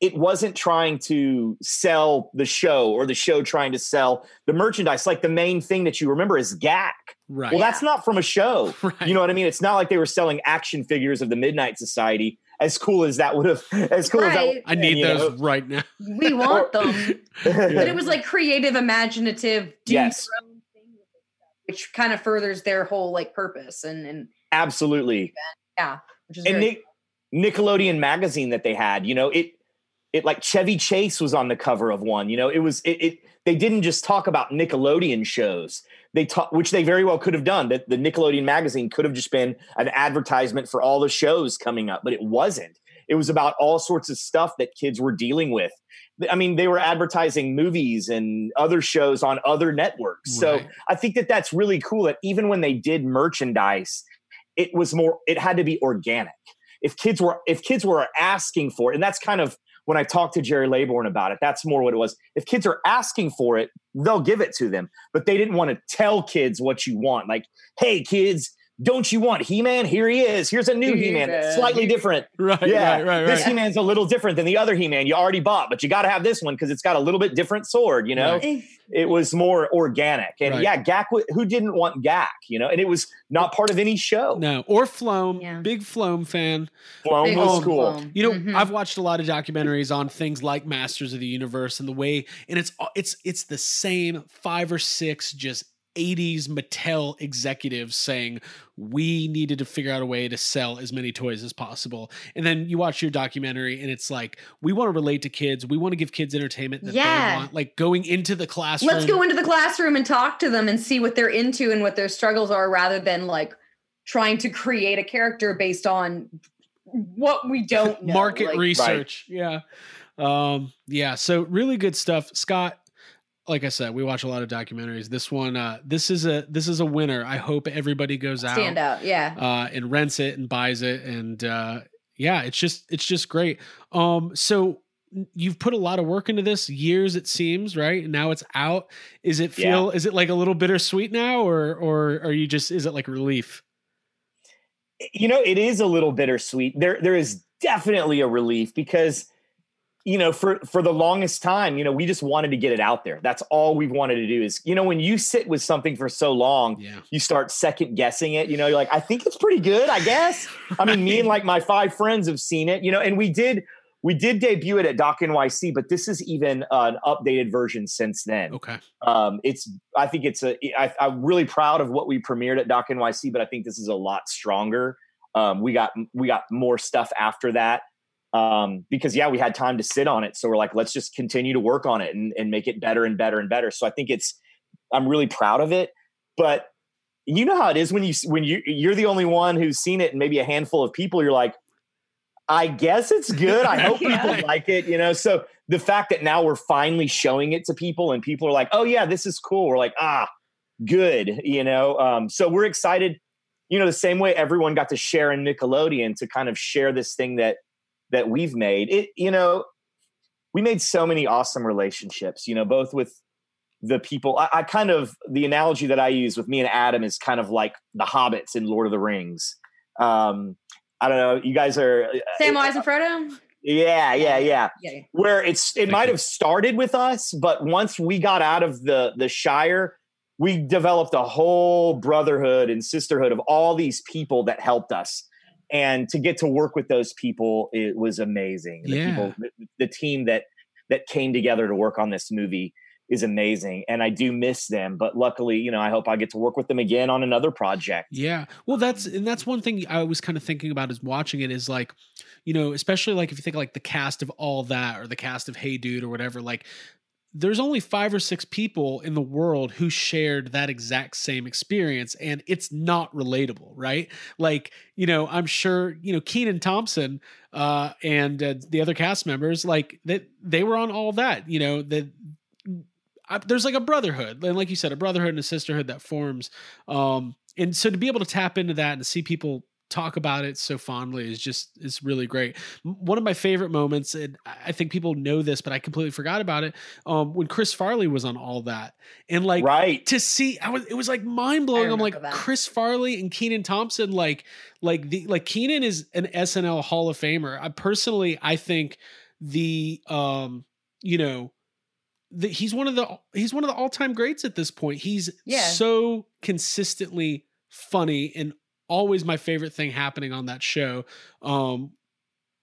Speaker 9: it wasn't trying to sell the show or the show trying to sell the merchandise. Like the main thing that you remember is Gak.
Speaker 1: Right.
Speaker 9: Well, that's not from a show.
Speaker 1: Right.
Speaker 9: You know what I mean? It's not like they were selling action figures of the Midnight Society. As cool as that would have, as cool as that.
Speaker 8: Right.
Speaker 9: would have
Speaker 1: I need
Speaker 9: you
Speaker 1: those
Speaker 9: know?
Speaker 1: right now.
Speaker 8: We want them. but it was like creative, imaginative, do
Speaker 9: Yes.
Speaker 8: your own thing which kind of furthers their whole like purpose and and
Speaker 9: Absolutely.
Speaker 8: yeah, which is
Speaker 9: and
Speaker 8: very,
Speaker 9: Nick, Nickelodeon magazine that they had, you know, it it like Chevy Chase was on the cover of one. You know, it was it. it they didn't just talk about Nickelodeon shows. They talk, which they very well could have done. That the Nickelodeon magazine could have just been an advertisement for all the shows coming up, but it wasn't. It was about all sorts of stuff that kids were dealing with. I mean, they were advertising movies and other shows on other networks. So I think that that's really cool. That even when they did merchandise, it was more. It had to be organic. If kids were if kids were asking for it, and that's kind of when I talked to Gerry Laybourne about it. That's more what it was. If kids are asking for it, they'll give it to them. But they didn't want to tell kids what you want. Like, hey, kids. Don't you want He Man? Here he is. Here's a new He Man,
Speaker 8: He-Man.
Speaker 9: slightly different.
Speaker 1: Right.
Speaker 9: Yeah,
Speaker 1: Right. Right.
Speaker 9: this He Man's a little different than the other He Man you already bought, but you got to have this one because it's got a little bit different sword. You know,
Speaker 1: Right.
Speaker 9: It was more organic, and
Speaker 1: Right.
Speaker 9: yeah, Gak. Who didn't want Gak? You know, and it was not part of any show.
Speaker 1: No. Or Floam.
Speaker 8: Yeah.
Speaker 1: Big Floam fan.
Speaker 9: Floam
Speaker 8: big
Speaker 9: was
Speaker 8: old
Speaker 9: cool.
Speaker 8: foam.
Speaker 1: You know,
Speaker 8: Mhm.
Speaker 1: I've watched a lot of documentaries on things like Masters of the Universe and the way, and it's it's it's the same five or six just 80s Mattel executives saying we needed to figure out a way to sell as many toys as possible. And then you watch your documentary and it's like we want to relate to kids, we want to give kids entertainment that
Speaker 8: Yeah.
Speaker 1: they want, like going into the classroom.
Speaker 8: let's go into the classroom and talk to them and see what they're into and what their struggles are, rather than like trying to create a character based on what we don't know.
Speaker 1: market
Speaker 8: Like,
Speaker 1: research. Yeah. Um, yeah. So really good stuff. Scott, like I said, we watch a lot of documentaries. This one, uh, this is a this is a winner. I hope everybody goes out,
Speaker 8: stand out. Yeah.
Speaker 1: uh, and rents it and buys it. And uh yeah, it's just it's just great. Um, so you've put a lot of work into this years it seems right now it's out is it feel is it like a little bittersweet now or or are you just is it like relief
Speaker 9: you know, it is a little bittersweet. There, there is definitely a relief because, you know, for for the longest time, you know, we just wanted to get it out there. That's all we've wanted to do. Is you know, when you sit with something for so long,
Speaker 1: yeah
Speaker 9: you start second guessing it. You know, you're like, I think it's pretty good. I guess. I mean, me and like my five friends have seen it. You know, and we did we did debut it at Doc NYC, but this is even an updated version since then.
Speaker 1: okay
Speaker 9: Um, it's I think it's a I, I'm really proud of what we premiered at Doc NYC, but I think this is a lot stronger. Um, we got we got more stuff after that um, because yeah, we had time to sit on it. So we're like, let's just continue to work on it and, and make it better and better and better. So I think it's I'm really proud of it. But you know how it is when you when you you're the only one who's seen it and maybe a handful of people. You're like, I guess it's good. I hope
Speaker 8: Yeah.
Speaker 9: people like it. You know, so the fact that now we're finally showing it to people and people are like, oh yeah, this is cool. We're like, ah, good. You know, um, so we're excited. You know, the same way everyone got to share in Nickelodeon to kind of share this thing that that we've made. It, you know, we made so many awesome relationships. You know, both with the people. I, I, kind of the analogy that I use with me and Adam is kind of like the hobbits in Lord of the Rings. Um, I don't know. You guys are
Speaker 8: Samwise and Frodo.
Speaker 9: Yeah, yeah, yeah, yeah. Where it's it might have started with us, but once we got out of the the Shire, we developed a whole brotherhood and sisterhood of all these people that helped us. And to get to work with those people, it was amazing. The
Speaker 1: yeah.
Speaker 9: people, the, the team that that came together to work on this movie is amazing and i do miss them but luckily you know i hope i get to work with them again on another project
Speaker 1: yeah well that's and that's one thing i was kind of thinking about is watching it is like you know especially like if you think like the cast of all that or the cast of hey dude or whatever like there's only five or six people in the world who shared that exact same experience and it's not relatable right? Like you know i'm sure you know kenan thompson uh and uh, the other cast members like that they, they were on all that you know that there's like a brotherhood and like you said a brotherhood and a sisterhood that forms um and so to be able to tap into that and see people talk about it so fondly is just is really great one of my favorite moments and i think people know this but i completely forgot about it um when chris farley was on all that and like
Speaker 9: right
Speaker 1: to see i was it was like mind-blowing i'm like that. chris farley and Kenan thompson like like the like Kenan is an snl hall of famer i personally i think the um you know the, he's one of the he's one of the all-time greats at this point. He's yeah. so consistently funny and always my favorite thing happening on that show. Um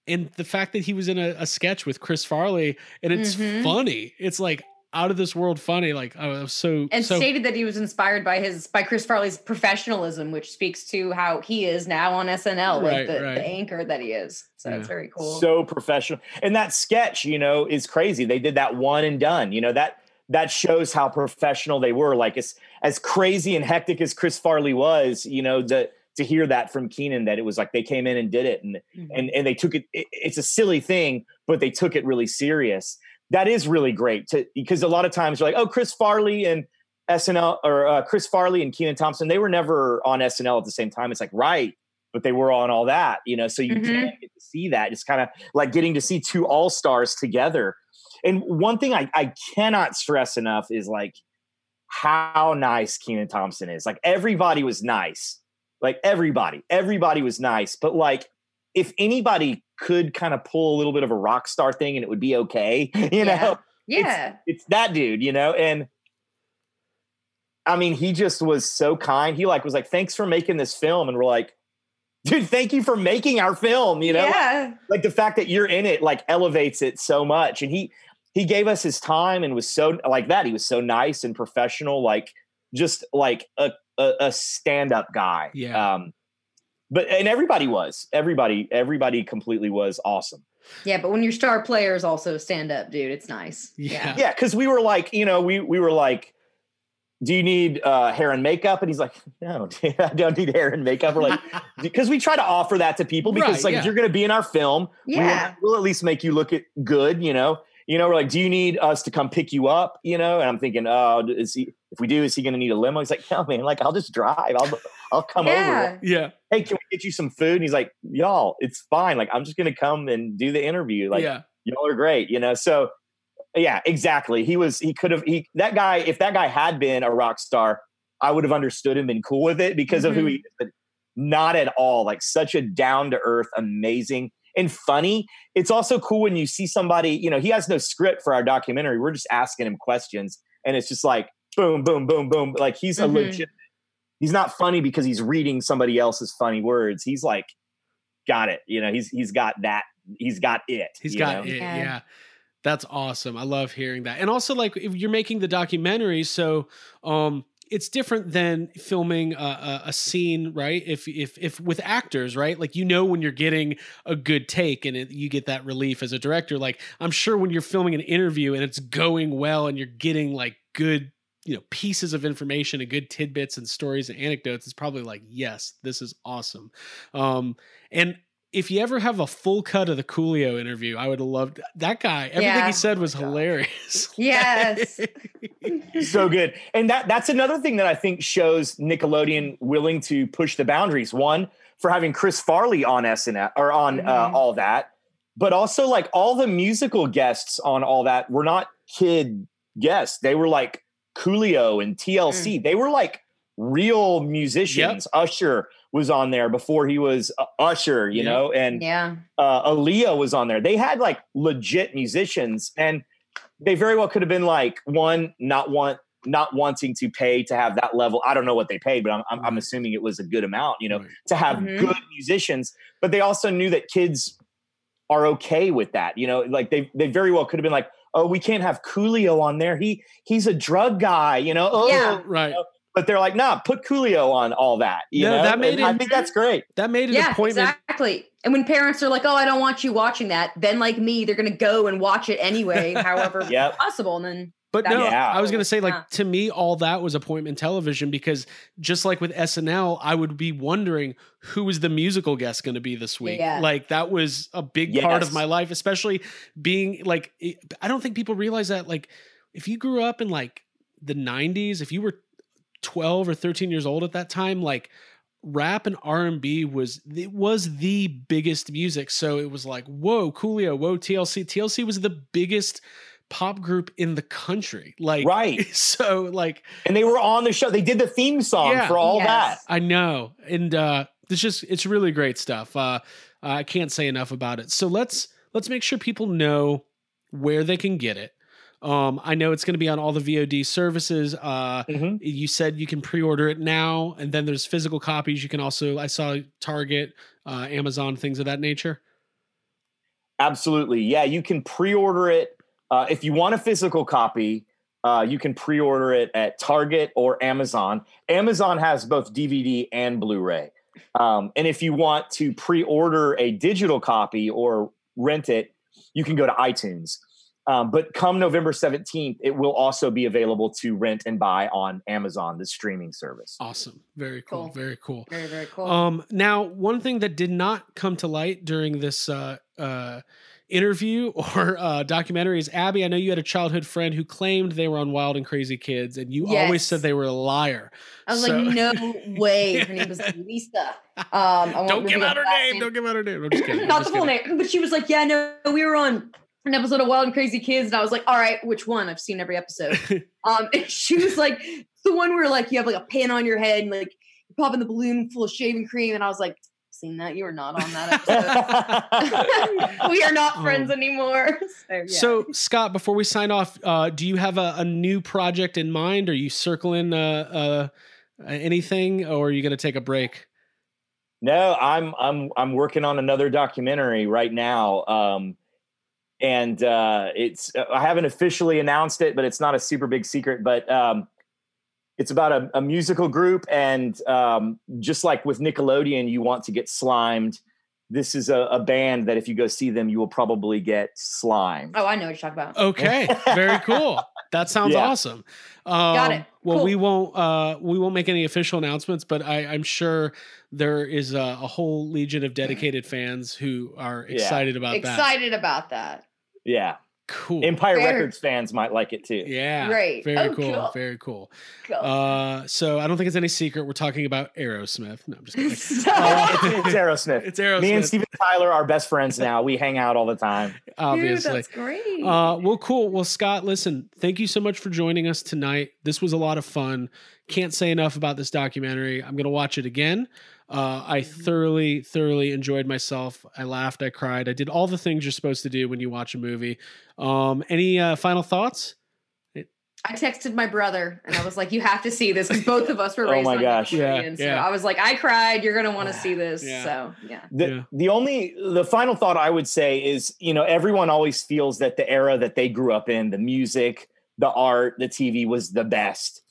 Speaker 1: and the fact that he was in a, a sketch with Chris Farley and it's mm-hmm. funny. It's like out of this world funny. Like I was so
Speaker 8: and
Speaker 1: so,
Speaker 8: stated that he was inspired by his by Chris Farley's professionalism, which speaks to how he is now on SNL, right, like the, right. the, anchor that he is. So yeah. it's very cool.
Speaker 9: So professional. And that sketch, you know, is crazy. They did that one and done. You know that that shows how professional they were. Like as as crazy and hectic as Chris Farley was, you know, the to hear that from Kenan that it was like they came in and did it and mm-hmm. and and they took it, it it's a silly thing, but they took it really serious that is really great to because a lot of times you're like, oh, Chris Farley and SNL or uh, Chris Farley and Kenan Thompson, they were never on SNL at the same time. It's like, right, but they were on all that, you know, so you mm-hmm. can't get to see that. It's kind of like getting to see two all stars together. And one thing I, I cannot stress enough is like how nice Kenan Thompson is. Like everybody was nice. Like everybody, everybody was nice. But like if anybody could kind of pull a little bit of a rock star thing and it would be okay, you
Speaker 8: yeah.
Speaker 9: know?
Speaker 8: Yeah.
Speaker 9: It's, it's that dude, you know? And I mean, he just was so kind. He like was like, thanks for making this film. And we're like, dude, thank you for making our film, you know?
Speaker 8: Yeah.
Speaker 9: Like, like the fact that you're in it like elevates it so much. And he he gave us his time and was so like that. He was so nice and professional, like just like a a, a stand-up guy.
Speaker 1: Yeah. Um
Speaker 9: but and everybody was everybody everybody completely was awesome
Speaker 8: yeah but when your star players also stand up dude it's nice
Speaker 1: yeah
Speaker 9: yeah because we were like you know we we were like do you need uh, hair and makeup? And he's like, no, I don't need hair and makeup. We're like, because we try to offer that to people because right, like, yeah. if you're going to be in our film,
Speaker 8: yeah.
Speaker 9: we'll, we'll, at least make you look good, you know? You know, we're like, do you need us to come pick you up? You know? And I'm thinking, oh, is he, if we do, is he going to need a limo? He's like, no, man, like, I'll just drive. I'll, I'll come
Speaker 8: yeah.
Speaker 9: over.
Speaker 1: Yeah.
Speaker 9: Hey, can we get you some food? And he's like, y'all, it's fine. Like, I'm just going to come and do the interview. Like,
Speaker 1: yeah.
Speaker 9: y'all are great, you know? So, yeah, exactly. He was, he could have, he, that guy, if that guy had been a rock star, I would have understood him and been cool with it because mm-hmm. of who he mm-hmm. is, but not at all. Like, such a down to earth, amazing and funny. It's also cool when you see somebody, you know, he has no script for our documentary. We're just asking him questions and it's just like, boom, boom, boom, boom. Like he's mm-hmm. a legit he's not funny because he's reading somebody else's funny words. He's like got it. You know, he's he's got that. He's got it.
Speaker 1: He's got know? it. Yeah. yeah. That's awesome. I love hearing that. And also like if you're making the documentary, so um it's different than filming a, a, scene, right? If if if with actors, right? Like you know when you're getting a good take and it, you get that relief as a director. Like I'm sure when you're filming an interview and it's going well and you're getting like good you know pieces of information and good tidbits and stories and anecdotes it's probably like yes this is awesome um and if you ever have a full cut of the Coolio interview, I would have loved that guy. Everything yeah. he said was oh hilarious.
Speaker 8: Yes.
Speaker 9: so good. And that that's another thing that I think shows Nickelodeon willing to push the boundaries. One, for having Chris Farley on SNL or on uh, mm-hmm. uh, all that, but also like all the musical guests on all that were not kid guests. They were like Coolio and TLC. They were like real musicians. Usher was on there before he was uh, Usher, you
Speaker 1: Yep.
Speaker 9: know, and
Speaker 8: Yeah.
Speaker 9: uh, Aaliyah was on there. They had like legit musicians, and they very well could have been like one not want not wanting to pay to have that level. I don't know what they paid, but I'm I'm, I'm assuming it was a good amount, you know,
Speaker 1: Right.
Speaker 9: to have
Speaker 8: Mhm.
Speaker 9: good musicians. But they also knew that kids are okay with that, you know, like they they very well could have been like, oh, we can't have Coolio on there. He he's a drug guy, you know. Oh,
Speaker 8: Yeah.
Speaker 1: Right.
Speaker 9: But they're like, nah, put Coolio on all that. You
Speaker 1: No,
Speaker 9: know?
Speaker 1: that made
Speaker 9: And I think that's great.
Speaker 1: That made an
Speaker 8: Yeah,
Speaker 1: appointment.
Speaker 8: exactly. And when parents are like, "Oh, I don't want you watching that," then like me, they're gonna go and watch it anyway, however
Speaker 9: Yep.
Speaker 8: possible. And then
Speaker 1: But no,
Speaker 9: Yeah.
Speaker 1: I was going to say, like,
Speaker 8: Yeah.
Speaker 1: to me, all that was appointment television because just like with SNL, I would be wondering who is the musical guest going to be this week.
Speaker 8: Yeah.
Speaker 1: Like, that was a big part of my life, especially being like, I don't think people realize that. Like, if you grew up in like the 90s, if you were 12 or 13 years old at that time, like, rap and r&b was it was the biggest music so it was like whoa coolio whoa tlc tlc was the biggest pop group in the country like
Speaker 9: Right.
Speaker 1: so like
Speaker 9: And they were on the show. They did the theme song
Speaker 1: Yeah.
Speaker 9: for all
Speaker 8: Yes.
Speaker 9: that.
Speaker 1: i know and uh it's just it's really great stuff uh i can't say enough about it so let's let's make sure people know where they can get it um i know it's going to be on all the vod services uh
Speaker 9: Mhm.
Speaker 1: you said you can pre-order it now and then there's physical copies you can also i saw target uh amazon things of that nature
Speaker 9: Absolutely. Yeah, you can pre-order it. Uh, if you want a physical copy, uh, you can pre-order it at Target or Amazon. Amazon has both DVD and Blu-ray. Um, and if you want to pre-order a digital copy or rent it, you can go to iTunes. Um, but come November 17th, it will also be available to rent and buy on Amazon, the streaming service.
Speaker 1: awesome very cool,
Speaker 8: Cool.
Speaker 1: very cool
Speaker 8: very very cool.
Speaker 1: Um, now, one thing that did not come to light during this uh, uh, interview or uh, documentary is Abby. I know you had a childhood friend who claimed they were on Wild and Crazy Kids, and you always said they were a liar.
Speaker 8: I was
Speaker 1: so-
Speaker 8: like, no way. Her name was Lisa. Um, I won't
Speaker 1: Don't give out her
Speaker 8: last
Speaker 1: name. Don't give out her name. I'm just kidding. I'm
Speaker 8: Not the
Speaker 1: just
Speaker 8: full name, but she was like, yeah, no, we were on an episode of Wild and Crazy Kids, and I was like, all right, which one? I've seen every episode. um, and she was like, the one where like you have like a pin on your head and like you pop in the balloon full of shaving cream, and I was like, seen that? You are not on that episode. we are not friends
Speaker 1: Um,
Speaker 8: anymore. So, yeah.
Speaker 1: So, Scott, before we sign off, uh, do you have a, a new project in mind? Are you circling uh, uh, anything, or are you going to take a break?
Speaker 9: No, I'm I'm I'm working on another documentary right now. Um and uh it's I haven't officially announced it, but it's not a super big secret, but um it's about a, a musical group and um just like with Nickelodeon you want to get slimed. This is a, a band that if you go see them you will probably get slimed.
Speaker 8: oh, I know what you're talking about.
Speaker 1: Okay, very cool. That sounds
Speaker 9: Yeah.
Speaker 1: awesome. Um,
Speaker 8: Got it.
Speaker 1: Well,
Speaker 8: Cool.
Speaker 1: we won't uh, we won't make any official announcements, but I, I'm sure there is a, a whole legion of dedicated fans who are
Speaker 9: Yeah.
Speaker 1: excited about that.
Speaker 8: Excited about that.
Speaker 9: Yeah.
Speaker 1: Cool.
Speaker 9: Empire
Speaker 8: Fair.
Speaker 9: Records fans might like it too.
Speaker 1: yeah.
Speaker 8: Great.
Speaker 1: Very
Speaker 8: Oh,
Speaker 1: cool.
Speaker 8: cool.
Speaker 1: Very cool.
Speaker 8: Cool.
Speaker 1: Uh, so I don't think it's any secret we're talking about Aerosmith. No, I'm just kidding. Uh,
Speaker 9: it's, it's Aerosmith.
Speaker 1: It's Aerosmith.
Speaker 9: Me and Steven Tyler are best friends now. We hang out all the time.
Speaker 1: obviously.
Speaker 8: Dude, that's great.
Speaker 1: Uh, well, cool. Well, Scott, listen, thank you so much for joining us tonight. This was a lot of fun. Can't say enough about this documentary. I'm going to watch it again. Uh, I thoroughly, thoroughly enjoyed myself. I laughed, I cried, I did all the things you're supposed to do when you watch a movie. Um, any uh, final thoughts?
Speaker 8: I texted my brother and I was like, "You have to see this," because both of us were
Speaker 9: Oh
Speaker 8: raised
Speaker 9: my
Speaker 8: on
Speaker 9: gosh.
Speaker 1: Yeah,
Speaker 8: Nickelodeon. So
Speaker 1: yeah.
Speaker 8: I was like, "I cried. You're gonna want to see this."
Speaker 1: Yeah.
Speaker 8: So yeah,
Speaker 9: The
Speaker 1: Yeah.
Speaker 9: the only the final thought I would say is, you know, everyone always feels that the era that they grew up in, the music, the art, the TV was the best.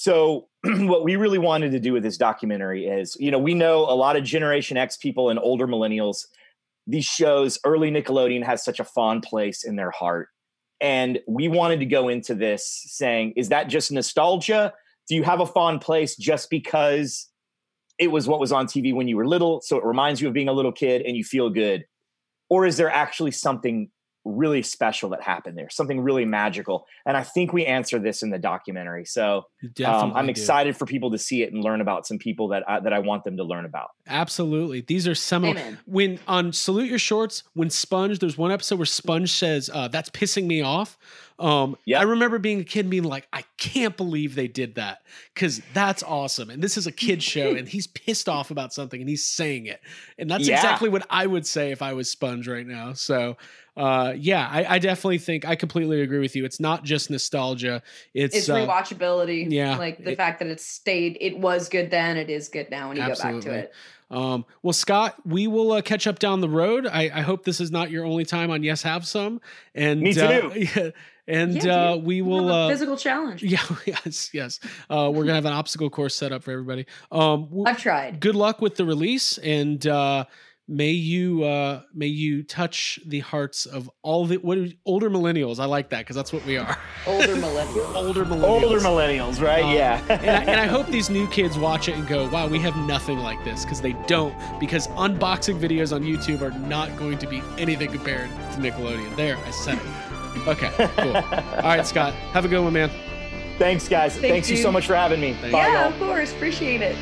Speaker 9: So what we really wanted to do with this documentary is, you know, we know a lot of Generation X people and older millennials, these shows, early Nickelodeon has such a fond place in their heart. And we wanted to go into this saying, is that just nostalgia? Do you have a fond place just because it was what was on TV when you were little, so it reminds you of being a little kid and you feel good? Or is there actually something really special that happened there, something really magical? And I think we answer this in the documentary. So um, I'm
Speaker 1: do.
Speaker 9: excited for people to see it and learn about some people that I, that I want them to learn about.
Speaker 1: Absolutely. These are some
Speaker 8: Amen.
Speaker 1: When on Salute Your Shorts, when Sponge, there's one episode where Sponge says, uh, that's pissing me off. Um,
Speaker 9: Yeah.
Speaker 1: I remember being a kid and being like, I can't believe they did that because that's awesome. And this is a kid show and he's pissed off about something and he's saying it. And that's
Speaker 9: Yeah.
Speaker 1: exactly what I would say if I was Sponge right now. So, uh, yeah, I, I definitely think I completely agree with you. It's not just nostalgia. It's,
Speaker 8: It's
Speaker 1: uh,
Speaker 8: rewatchability.
Speaker 1: yeah,
Speaker 8: Like the
Speaker 1: it-
Speaker 8: fact that it stayed, it was good then, it is good now when you go back to it.
Speaker 1: Um, well, Scott, we will uh, catch up down the road. I, I hope this is not your only time on Yes Have Some. And
Speaker 9: Me
Speaker 1: uh,
Speaker 9: too.
Speaker 1: yeah, and
Speaker 8: Yeah,
Speaker 1: uh, we
Speaker 8: We'll
Speaker 1: will.
Speaker 8: have a
Speaker 1: Uh,
Speaker 8: physical challenge.
Speaker 1: yeah, yes, yes. Uh, we're gonna have an obstacle course set up for everybody. Um, w-
Speaker 8: I've tried.
Speaker 1: good luck with the release, and uh, may you uh, may you touch the hearts of all the what older millennials. I like that because that's what we are.
Speaker 8: Older millennials.
Speaker 1: older millennials.
Speaker 9: Older millennials, right?
Speaker 1: Um,
Speaker 9: yeah.
Speaker 1: and, I, and I hope these new kids watch it and go, wow, we have nothing like this because they don't. Because unboxing videos on YouTube are not going to be anything compared to Nickelodeon. There, I said it. Okay, cool. All right, Scott, have a good one, man.
Speaker 9: Thanks, guys.
Speaker 8: Thanks,
Speaker 9: Thanks you so much for having me.
Speaker 1: Thank
Speaker 9: Bye,
Speaker 8: yeah,
Speaker 9: y'all.
Speaker 8: of course. Appreciate it.